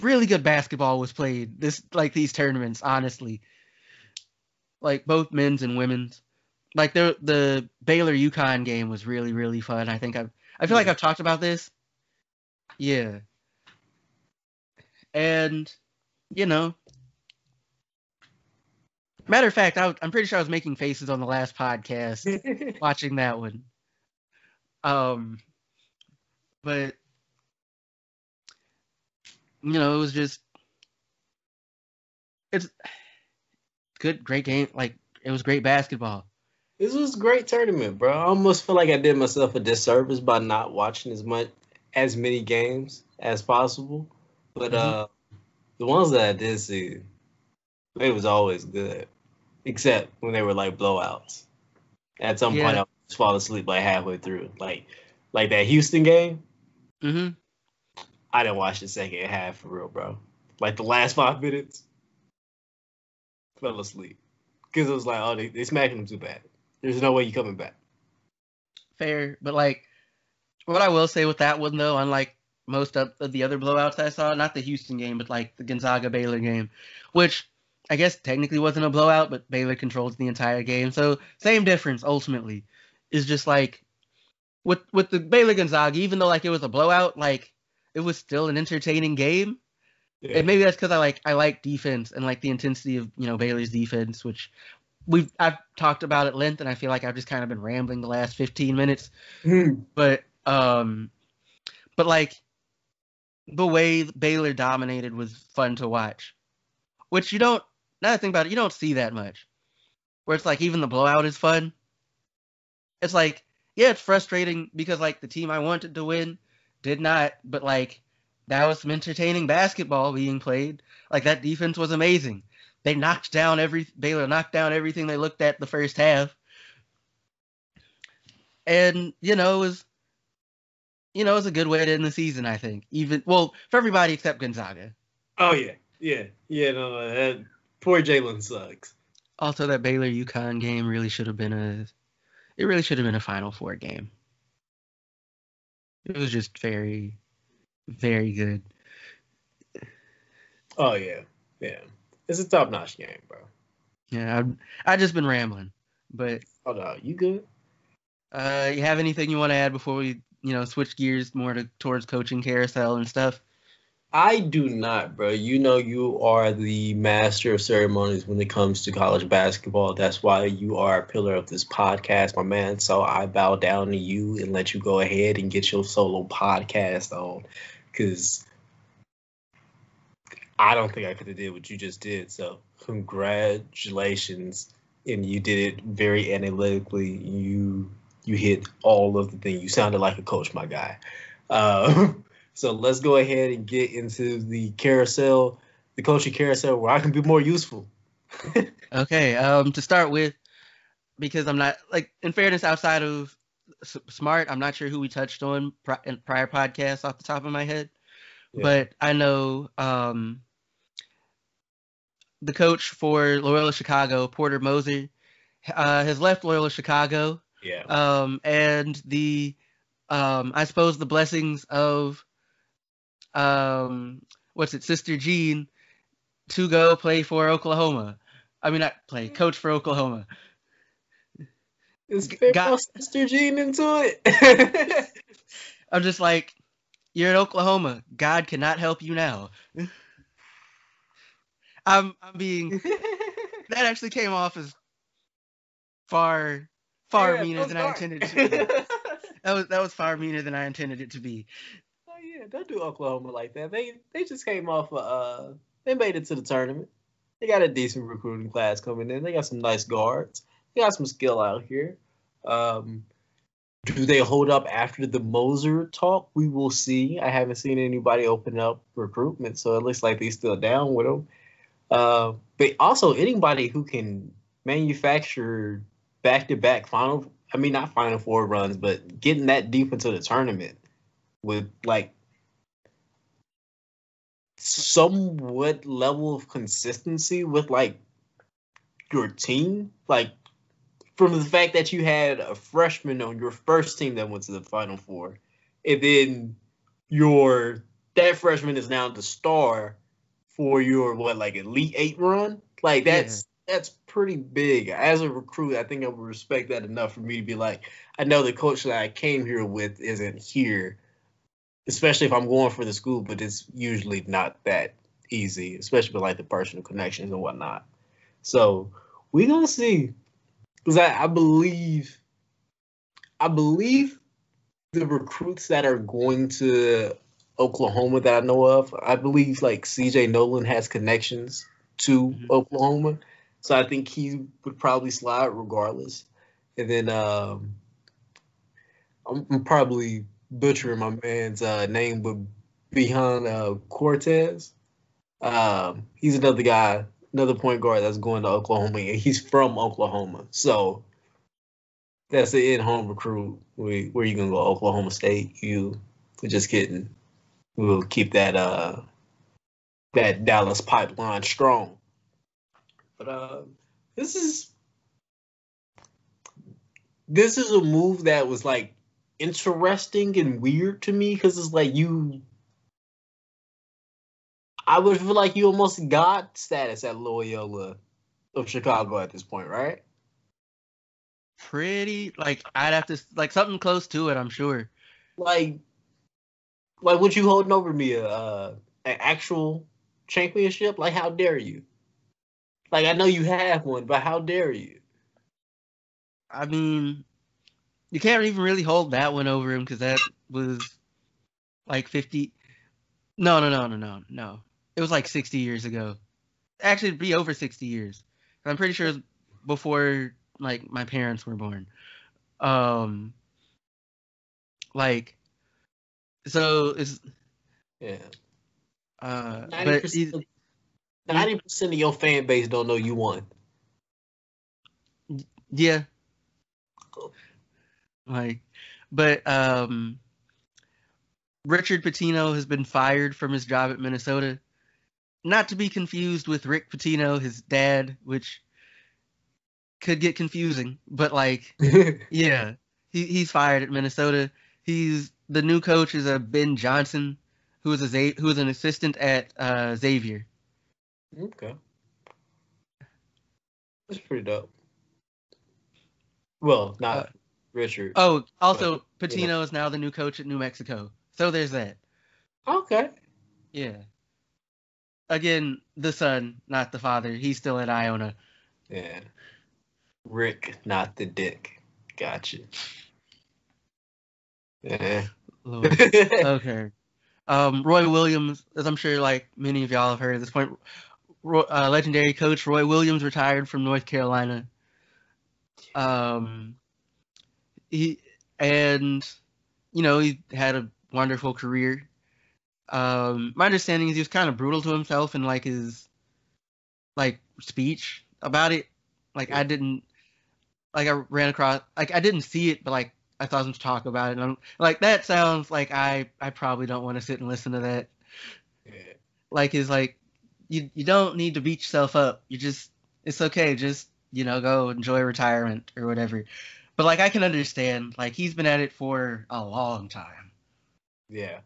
really good basketball was played this like these tournaments honestly like both men's and women's. Like the the Baylor UConn game was really really fun. I think I've I feel like I've talked about this. Yeah. And you know, matter of fact, I, am pretty sure I was making faces on the last podcast watching that one. Um, but you know, it was just it's good, great game. Like it was great basketball. This was a great tournament, bro. I almost feel like I did myself a disservice by not watching as much as many games as possible. But mm-hmm. uh the ones that I did see, it was always good. Except when they were like blowouts. At some yeah. point I would just fall asleep like halfway through. Like like that Houston game. Mm-hmm. I didn't watch the second half for real, bro. Like the last five minutes, fell asleep because it was like, oh, they they smashing them too bad. There's no way you coming back. Fair, but like, what I will say with that one though, unlike most of the other blowouts I saw, not the Houston game, but like the Gonzaga Baylor game, which I guess technically wasn't a blowout, but Baylor controlled the entire game. So same difference ultimately is just like with with the Baylor Gonzaga, even though like it was a blowout, like it was still an entertaining game. Yeah. And maybe that's because I like I like defense and like the intensity of you know Baylor's defense, which we've I've talked about at length, and I feel like I've just kind of been rambling the last 15 minutes. Mm. But um, but like the way Baylor dominated was fun to watch, which you don't. Now that I think about it, you don't see that much. Where it's like even the blowout is fun. It's like yeah, it's frustrating because like the team I wanted to win did not, but like that was some entertaining basketball being played. Like that defense was amazing. They knocked down every Baylor knocked down everything they looked at the first half. And, you know, it was you know, it was a good way to end the season, I think. Even well, for everybody except Gonzaga. Oh yeah. Yeah. Yeah, no, that, poor Jalen Suggs. Also that Baylor UConn game really should have been a it really should have been a Final Four game. It was just very, very good. Oh yeah, yeah. It's a top notch game, bro. Yeah, I've I just been rambling, but oh no, you good? Uh, you have anything you want to add before we, you know, switch gears more to towards coaching carousel and stuff? I do not, bro. You know you are the master of ceremonies when it comes to college basketball. That's why you are a pillar of this podcast, my man. So I bow down to you and let you go ahead and get your solo podcast on. Cause I don't think I could have did what you just did. So congratulations. And you did it very analytically. You you hit all of the things. You sounded like a coach, my guy. Uh, So let's go ahead and get into the carousel, the coaching carousel, where I can be more useful. okay. Um, to start with, because I'm not like in fairness, outside of smart, I'm not sure who we touched on in prior podcasts off the top of my head, yeah. but I know um, the coach for Loyola Chicago, Porter Moser, uh, has left Loyola Chicago. Yeah. Um, and the um, I suppose the blessings of um, what's it, Sister Jean, to go play for Oklahoma. I mean, not play, coach for Oklahoma. Is got Sister Jean into it? I'm just like, you're in Oklahoma. God cannot help you now. I'm I'm being that actually came off as far far yeah, meaner than I intended it to be. that was that was far meaner than I intended it to be yeah, don't do Oklahoma like that. They they just came off. Uh, they made it to the tournament. They got a decent recruiting class coming in. They got some nice guards. They got some skill out here. Um, do they hold up after the Moser talk? We will see. I haven't seen anybody open up recruitment, so it looks like they're still down with them. Uh, but also anybody who can manufacture back-to-back final. I mean, not final four runs, but getting that deep into the tournament with like somewhat level of consistency with like your team, like from the fact that you had a freshman on your first team that went to the final four, and then your that freshman is now the star for your what like elite eight run. Like that's that's pretty big. As a recruit, I think I would respect that enough for me to be like, I know the coach that I came here with isn't here, especially if I'm going for the school, but it's usually not that easy, especially with like the personal connections and whatnot. So we're gonna see. Because I, I believe I believe the recruits that are going to Oklahoma that I know of, I believe like CJ Noland has connections to mm-hmm. Oklahoma. So I think he would probably slide regardless. And then um, I'm, I'm, probably butchering my man's uh, name, but behind uh, Cortez, um, he's another guy, another point guard that's going to Oklahoma. And he's from Oklahoma. So that's the in-home recruit. Where, where you gonna go? Oklahoma State. You just kidding. We'll keep that uh that Dallas pipeline strong. But uh, this is this is a move that was like interesting and weird to me because it's like you. I would feel like you almost got status at Loyola of Chicago at this point, right? Pretty like I'd have to like something close to it. I'm sure. Like, like would you holding over me a uh, an actual championship? Like, how dare you? Like I know you have one, but how dare you? I mean, you can't even really hold that one over him because that was like 50. No, no, no, no, no, no. It was like 60 years ago. Actually, it'd be over 60 years. I'm pretty sure it was before like my parents were born. Um, like, so it's yeah. Uh, 90%, Ninety percent of your fan base don't know you won. Yeah. Like, but um, Richard Pitino has been fired from his job at Minnesota. Not to be confused with Rick Pitino, his dad, which could get confusing. But like, yeah, he, he's fired at Minnesota. He's the new coach is a Ben Johnson, who is a who is an assistant at uh, Xavier. Okay. That's pretty dope. Well, not uh, Richard. Oh, also but, Pitino yeah. is now the new coach at New Mexico. So there's that. Okay. Yeah. Again, the son, not the father. He's still at Iona. Yeah. Rick, not the dick. Gotcha. Yeah. okay. Um, Roy Williams, as I'm sure like many of y'all have heard at this point, uh, legendary coach Roy Williams retired from North Carolina. Um, he and you know he had a wonderful career. Um, my understanding is he was kind of brutal to himself in like his like speech about it. Like I didn't like I ran across like I didn't see it, but like I thought him talk about it, and I'm like that sounds like I I probably don't want to sit and listen to that. Yeah. Like his like you you don't need to beat yourself up. You just it's okay. Just you know go enjoy retirement or whatever. But like I can understand. Like he's been at it for a long time. Yeah.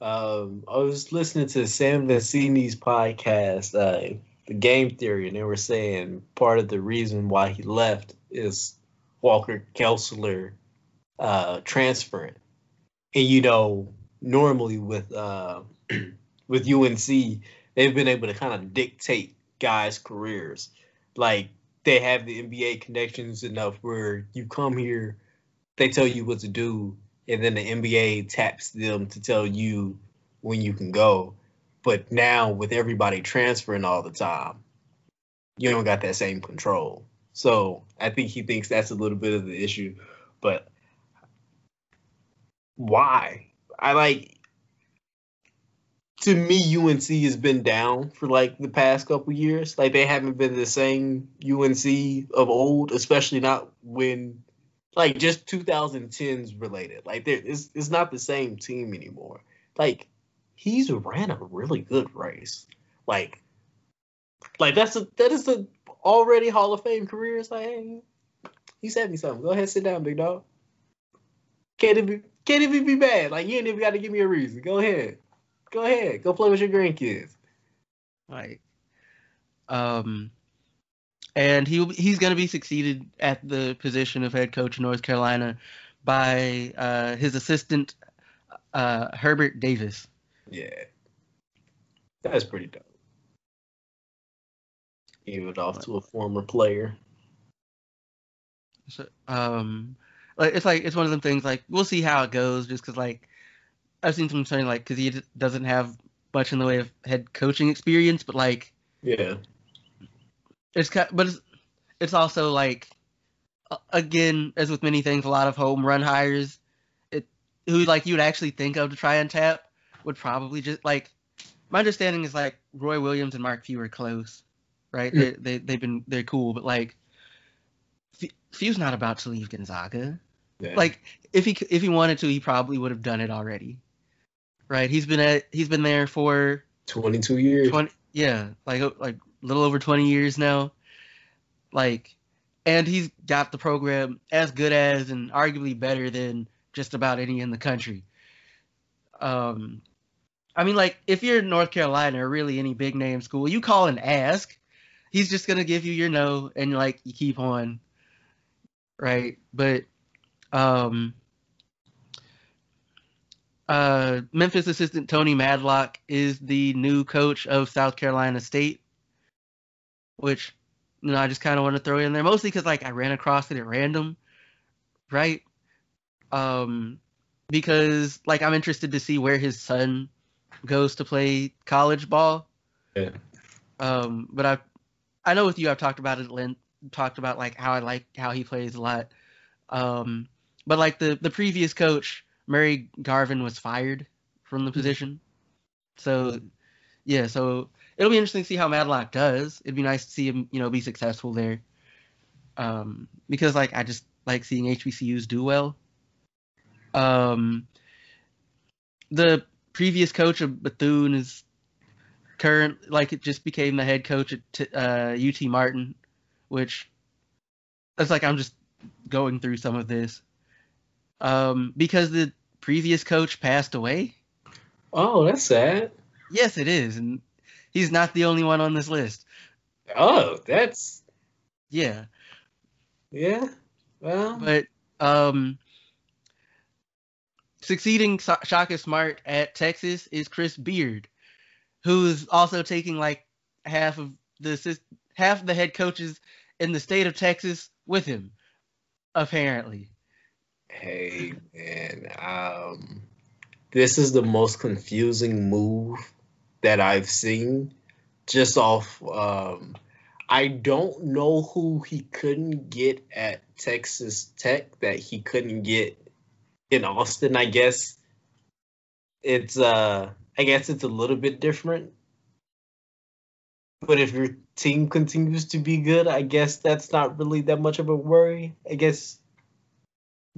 Um, I was listening to Sam Vecenie's podcast, uh, the Game Theory, and they were saying part of the reason why he left is Walker Kessler uh, transferring. And you know, normally with uh, with UNC, they've been able to kind of dictate guys' careers. Like they have the NBA connections enough where you come here, they tell you what to do, and then the NBA taps them to tell you when you can go. But now with everybody transferring all the time, you don't got that same control. So I think he thinks that's a little bit of the issue. But why? I like to me, UNC has been down for like the past couple years. Like they haven't been the same UNC of old, especially not when like just 2010s related. Like there, it's it's not the same team anymore. Like he's ran a really good race. Like like that's a that is a already Hall of Fame career. It's like hey, he said me something. Go ahead, sit down, big dog. Can't even can't even be bad. Like you ain't even got to give me a reason. Go ahead. Go ahead. Go play with your grandkids. Like, um, and he he's going to be succeeded at the position of head coach in North Carolina by uh, his assistant uh, Hubert Davis. Yeah, that's pretty dope. Give it off to a former player. So, um, like it's like it's one of them things. Like we'll see how it goes, just because like I've seen some saying like because he doesn't have much in the way of head coaching experience, but like yeah, it's kind, but it's it's also like again as with many things, a lot of home run hires, it who like you would actually think of to try and tap would probably just like my understanding is like Roy Williams and Mark Few are close, right? Mm. They, they they've been they're cool, but like Few's not about to leave Gonzaga. Yeah. Like if he if he wanted to, he probably would have done it already. Right? He's been at he's been there for 22 years. 20 yeah, like like a little over 20 years now. Like and he's got the program as good as and arguably better than just about any in the country. Um I mean like if you're in North Carolina or really any big name school, you call and ask. He's just going to give you your no and like you keep on right? But um, uh, Memphis assistant Tony Madlock is the new coach of South Carolina State, which you know I just kind of want to throw in there, mostly because like I ran across it at random, right? Um, because like I'm interested to see where his son goes to play college ball. Yeah. Um, but I, I know with you I've talked about it at length talked about like how I like how he plays a lot. Um, but like the the previous coach, Murray Garvin, was fired from the hmm. position. So yeah, so it'll be interesting to see how Madlock does. It'd be nice to see him, you know, be successful there. Um, because like I just like seeing HBCUs do well. Um, the previous coach of Bethune is current like it just became the head coach at uh, UT Martin which it's like I'm just going through some of this. Um, because the previous coach passed away. Oh, that's sad. Yes, it is, and he's not the only one on this list. Oh, that's yeah, yeah. Well, but um, succeeding Shaka Smart at Texas is Chris Beard, who's also taking like half of the half of the head coaches in the state of Texas with him, apparently. Hey man, um, this is the most confusing move that I've seen. Just off, um, I don't know who he couldn't get at Texas Tech that he couldn't get in Austin. I guess it's uh, I guess it's a little bit different but if your team continues to be good, I guess that's not really that much of a worry. I guess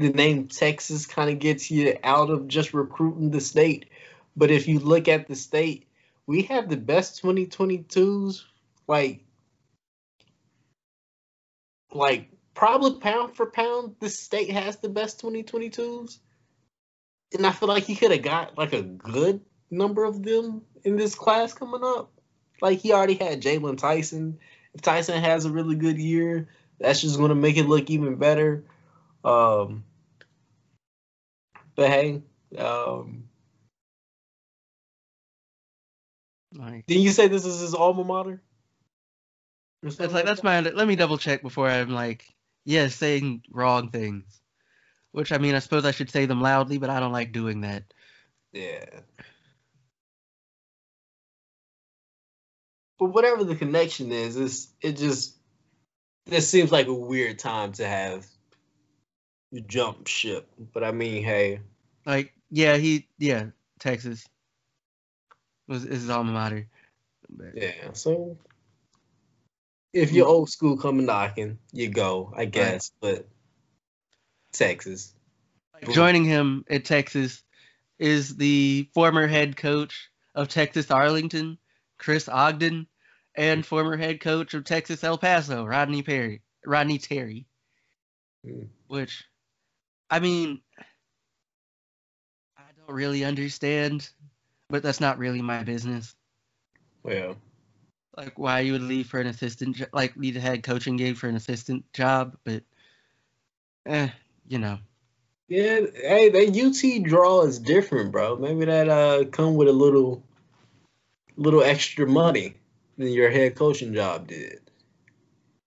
the name Texas kind of gets you out of just recruiting the state. But if you look at the state, we have the best 2022s, like, like probably pound for pound, the state has the best 2022s. And I feel like he could have got like a good number of them in this class coming up. Like he already had Jaylon Tyson. If Tyson has a really good year, that's just going to make it look even better. Um, but hey, um, like, didn't you say this is his alma mater? That's like that's my. Let me double check before I'm like, yeah, saying wrong things. Which I mean, I suppose I should say them loudly, but I don't like doing that. Yeah. but whatever the connection is, it's it just this seems like a weird time to have jump ship. But I mean, hey, like yeah, he yeah Texas was his alma mater. But. Yeah, so if you're old school coming knocking, you go, I guess. Right. But Texas. Like joining him at Texas is the former head coach of Texas Arlington, Chris Ogden, and former head coach of Texas El Paso, Rodney Perry, Rodney Terry. Mm. Which, I mean, I don't really understand, but that's not really my business. Well, like why you would leave for an assistant, like leave a head coaching gig for an assistant job, but eh, you know. Yeah, hey, that UT draw is different, bro. Maybe that uh come with a little, little extra money than your head coaching job did.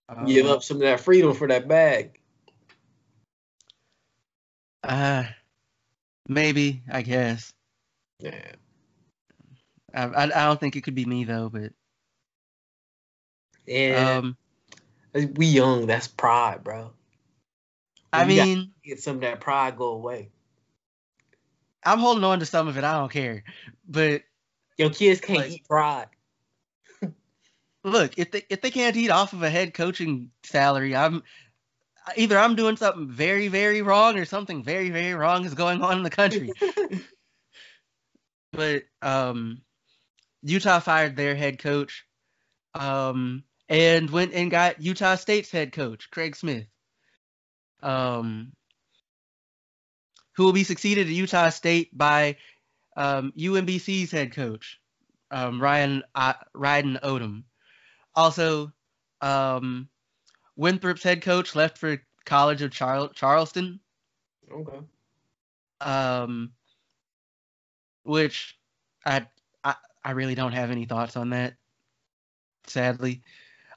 Uh, Give up some of that freedom for that bag. Uh, maybe I guess. Yeah. I, I, I don't think it could be me though, but yeah, um, we young. That's pride, bro. I mean, get some of that pride go away. I'm holding on to some of it. I don't care, but your kids can't like, eat pride. look, if they if they can't eat off of a head coaching salary, I'm either I'm doing something very very wrong or something very very wrong is going on in the country. but um, Utah fired their head coach, um, and went and got Utah State's head coach Craig Smith, um, who will be succeeded at Utah State by um, UMBC's head coach um, Ryan uh, Ryan Odom. Also, um, Winthrop's head coach left for College of Char- Charleston. Okay. Um, which I, I I really don't have any thoughts on that. Sadly.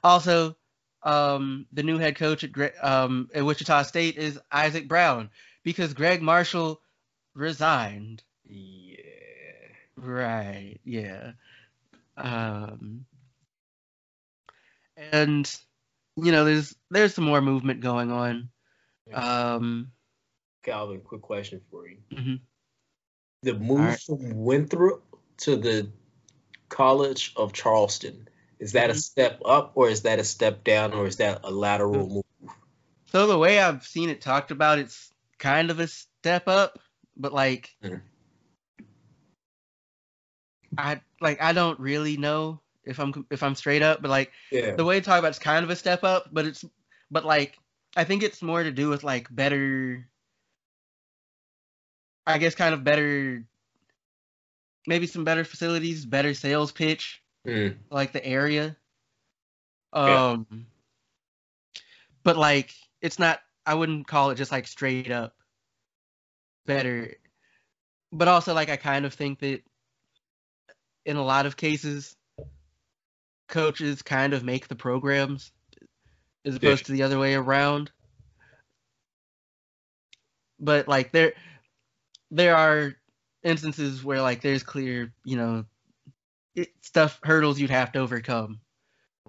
Also, um, the new head coach at um at Wichita State is Isaac Brown because Gregg Marshall resigned. Yeah. Right. Yeah. Um. And you know, there's there's some more movement going on. Um. Calvin, quick question for you. Mm-hmm. The move right. from Winthrop to the College of Charleston is that mm-hmm. a step up or is that a step down or is that a lateral move? So the way I've seen it talked about, it's kind of a step up, but like mm-hmm. I like I don't really know if I'm if I'm straight up, but like yeah. the way to talk about it's kind of a step up, but it's but like I think it's more to do with like better I guess kind of better maybe some better facilities, better sales pitch, mm. like the area. Um yeah. but like it's not I wouldn't call it just like straight up better. But also like I kind of think that in a lot of cases, coaches kind of make the programs as opposed yeah. to the other way around. But like there there are instances where like there's clear, you know, it, stuff hurdles you'd have to overcome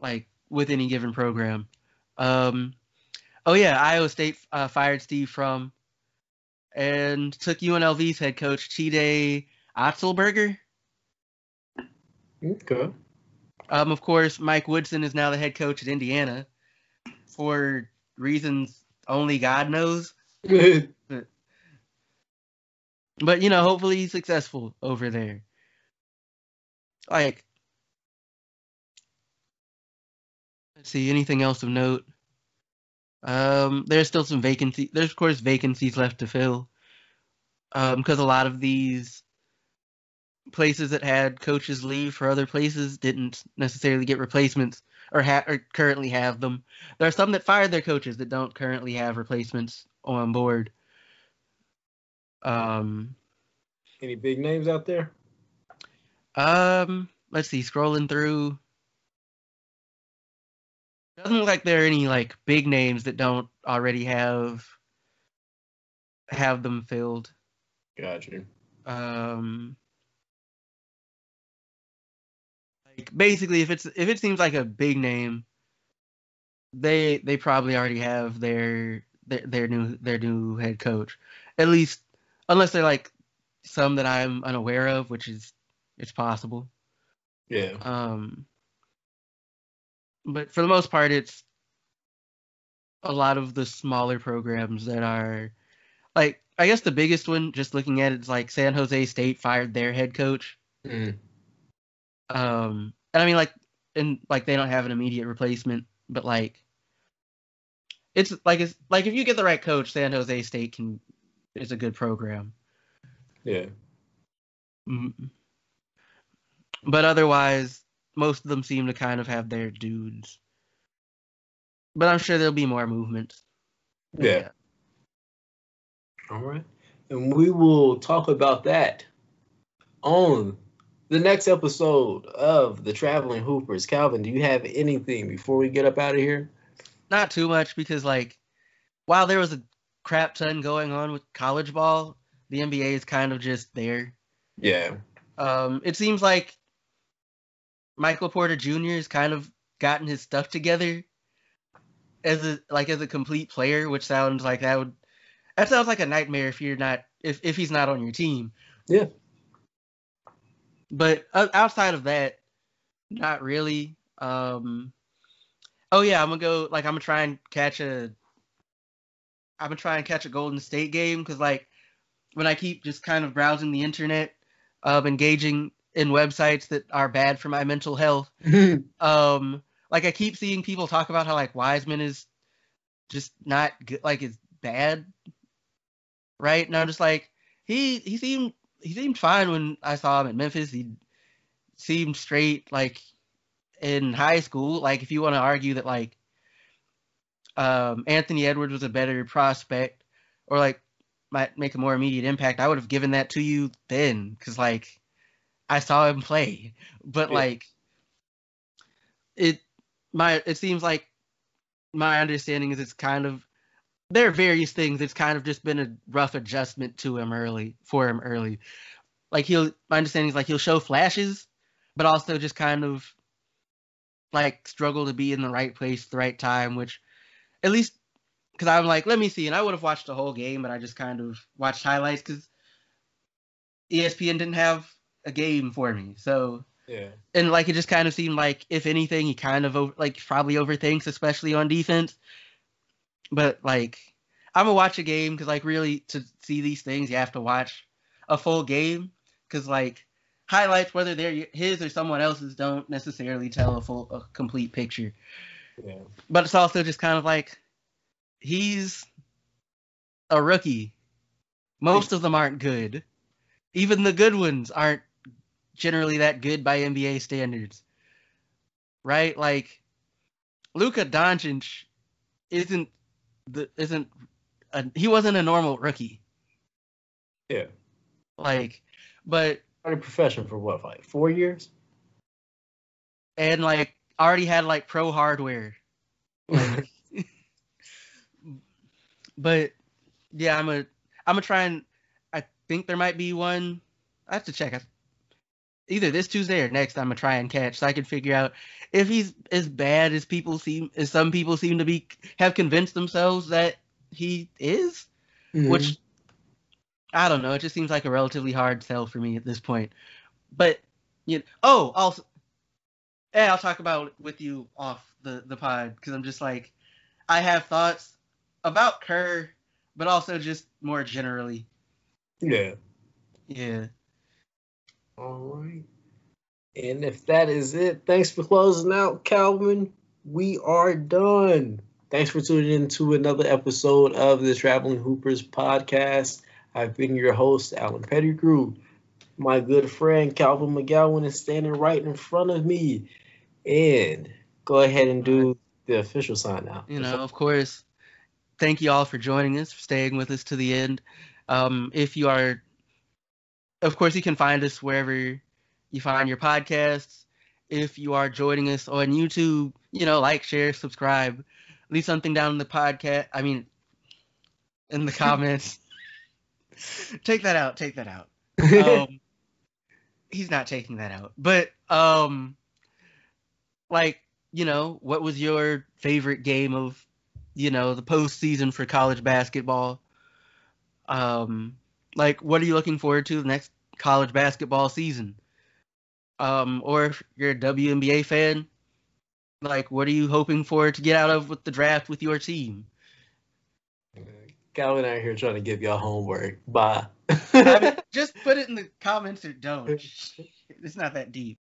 like with any given program. Um oh yeah, Iowa State uh, fired Steve Prohm and took UNLV's head coach T.J. Otzelberger. Okay. Um, of course, Mike Woodson is now the head coach at Indiana for reasons only God knows. but, you know, hopefully he's successful over there. Like, let's see, anything else of note? Um, there's still some vacancy. There's of course vacancies left to fill. Um, because a lot of these places that had coaches leave for other places didn't necessarily get replacements or, ha- or currently have them. There are some that fired their coaches that don't currently have replacements on board. Um, any big names out there? Um, let's see. Scrolling through, doesn't look like there are any like big names that don't already have have them filled. Gotcha. Um, basically if it's if it seems like a big name, they they probably already have their their, their new their new head coach. At least unless they're like some that I'm unaware of, which is it's possible. Yeah. Um but for the most part it's a lot of the smaller programs that are like I guess the biggest one just looking at it is like San Jose State fired their head coach. Mm. Um, and I mean, like, and like they don't have an immediate replacement, but like, it's like it's like if you get the right coach, San Jose State can is a good program. Yeah. Mm-hmm. But otherwise, most of them seem to kind of have their dudes. But I'm sure there'll be more movements. Yeah. yeah. All right. And we will talk about that on the next episode of the Traveling Hoopers. Calvin, do you have anything before we get up out of here? Not too much because, like, while there was a crap ton going on with college ball, the NBA is kind of just there. Yeah. Um, it seems like Michael Porter Jr. has kind of gotten his stuff together as a like as a complete player, which sounds like that would that sounds like a nightmare if you're not if if he's not on your team. Yeah. But outside of that, not really. Um, oh yeah, I'm gonna go. Like I'm gonna try and catch a. I'm gonna try and catch a Golden State game because like when I keep just kind of browsing the internet, of engaging in websites that are bad for my mental health. um, like I keep seeing people talk about how like Wiseman is just not good, like is bad, right? And I'm just like he he seemed he seemed fine when I saw him at Memphis. He seemed straight like in high school. Like if you want to argue that like um, Anthony Edwards was a better prospect or like might make a more immediate impact, I would have given that to you then because like I saw him play. But yeah. like it my it seems like my understanding is it's kind of there are various things. It's kind of just been a rough adjustment to him early for him early. Like he'll my understanding is like he'll show flashes, but also just kind of like struggle to be in the right place the right time, which at least because I'm like, let me see, and I would have watched the whole game, but I just kind of watched highlights because ESPN didn't have a game for me, so yeah. And like it just kind of seemed like if anything, he kind of over, like probably overthinks, especially on defense but like I'm gonna watch a game because like really to see these things you have to watch a full game because like highlights whether they're his or someone else's don't necessarily tell a full a complete picture. Yeah. But it's also just kind of like he's a rookie. Most of them aren't good. Even the good ones aren't generally that good by NBA standards. Right? Like Luka Doncic isn't the, isn't a, he wasn't a normal rookie. Yeah. Like, but started profession for what, like four years? And like already had like pro hardware. Like, but yeah, I'm a I'm gonna try and I think there might be one. I have to check. Either this Tuesday or next, I'm gonna try and catch so I can figure out if he's as bad as people seem as some people seem to be have convinced themselves that he is mm-hmm. which i don't know it just seems like a relatively hard sell for me at this point. But you know, oh also yeah i'll talk about with you off the the pod because i'm just like i have thoughts about kerr but also just more generally. Yeah. Yeah all right and if that is it, thanks for closing out, Calvin. We are done. Thanks for tuning in to another episode of the Traveling Hoopers podcast. I've been your host, Alan Pettigrew. My good friend Calvin McGowan is standing right in front of me. And go ahead and do the official sign out. You know, of course. Thank you all for joining us, for staying with us to the end. Um, if you are, of course, you can find us wherever you find your podcasts. If you are joining us on YouTube, you know, like, share, subscribe, leave something down in the podcast. I mean, in the comments. take that out. Take that out. Um, he's not taking that out. But um, like, you know, what was your favorite game of, you know, the postseason for college basketball? Um, like, what are you looking forward to the next college basketball season? um, or if you're a WNBA fan, like what are you hoping for to get out of with the draft with your team? Calvin out here trying to give y'all homework. Bye. I mean, just put it in the comments or don't. It's not that deep.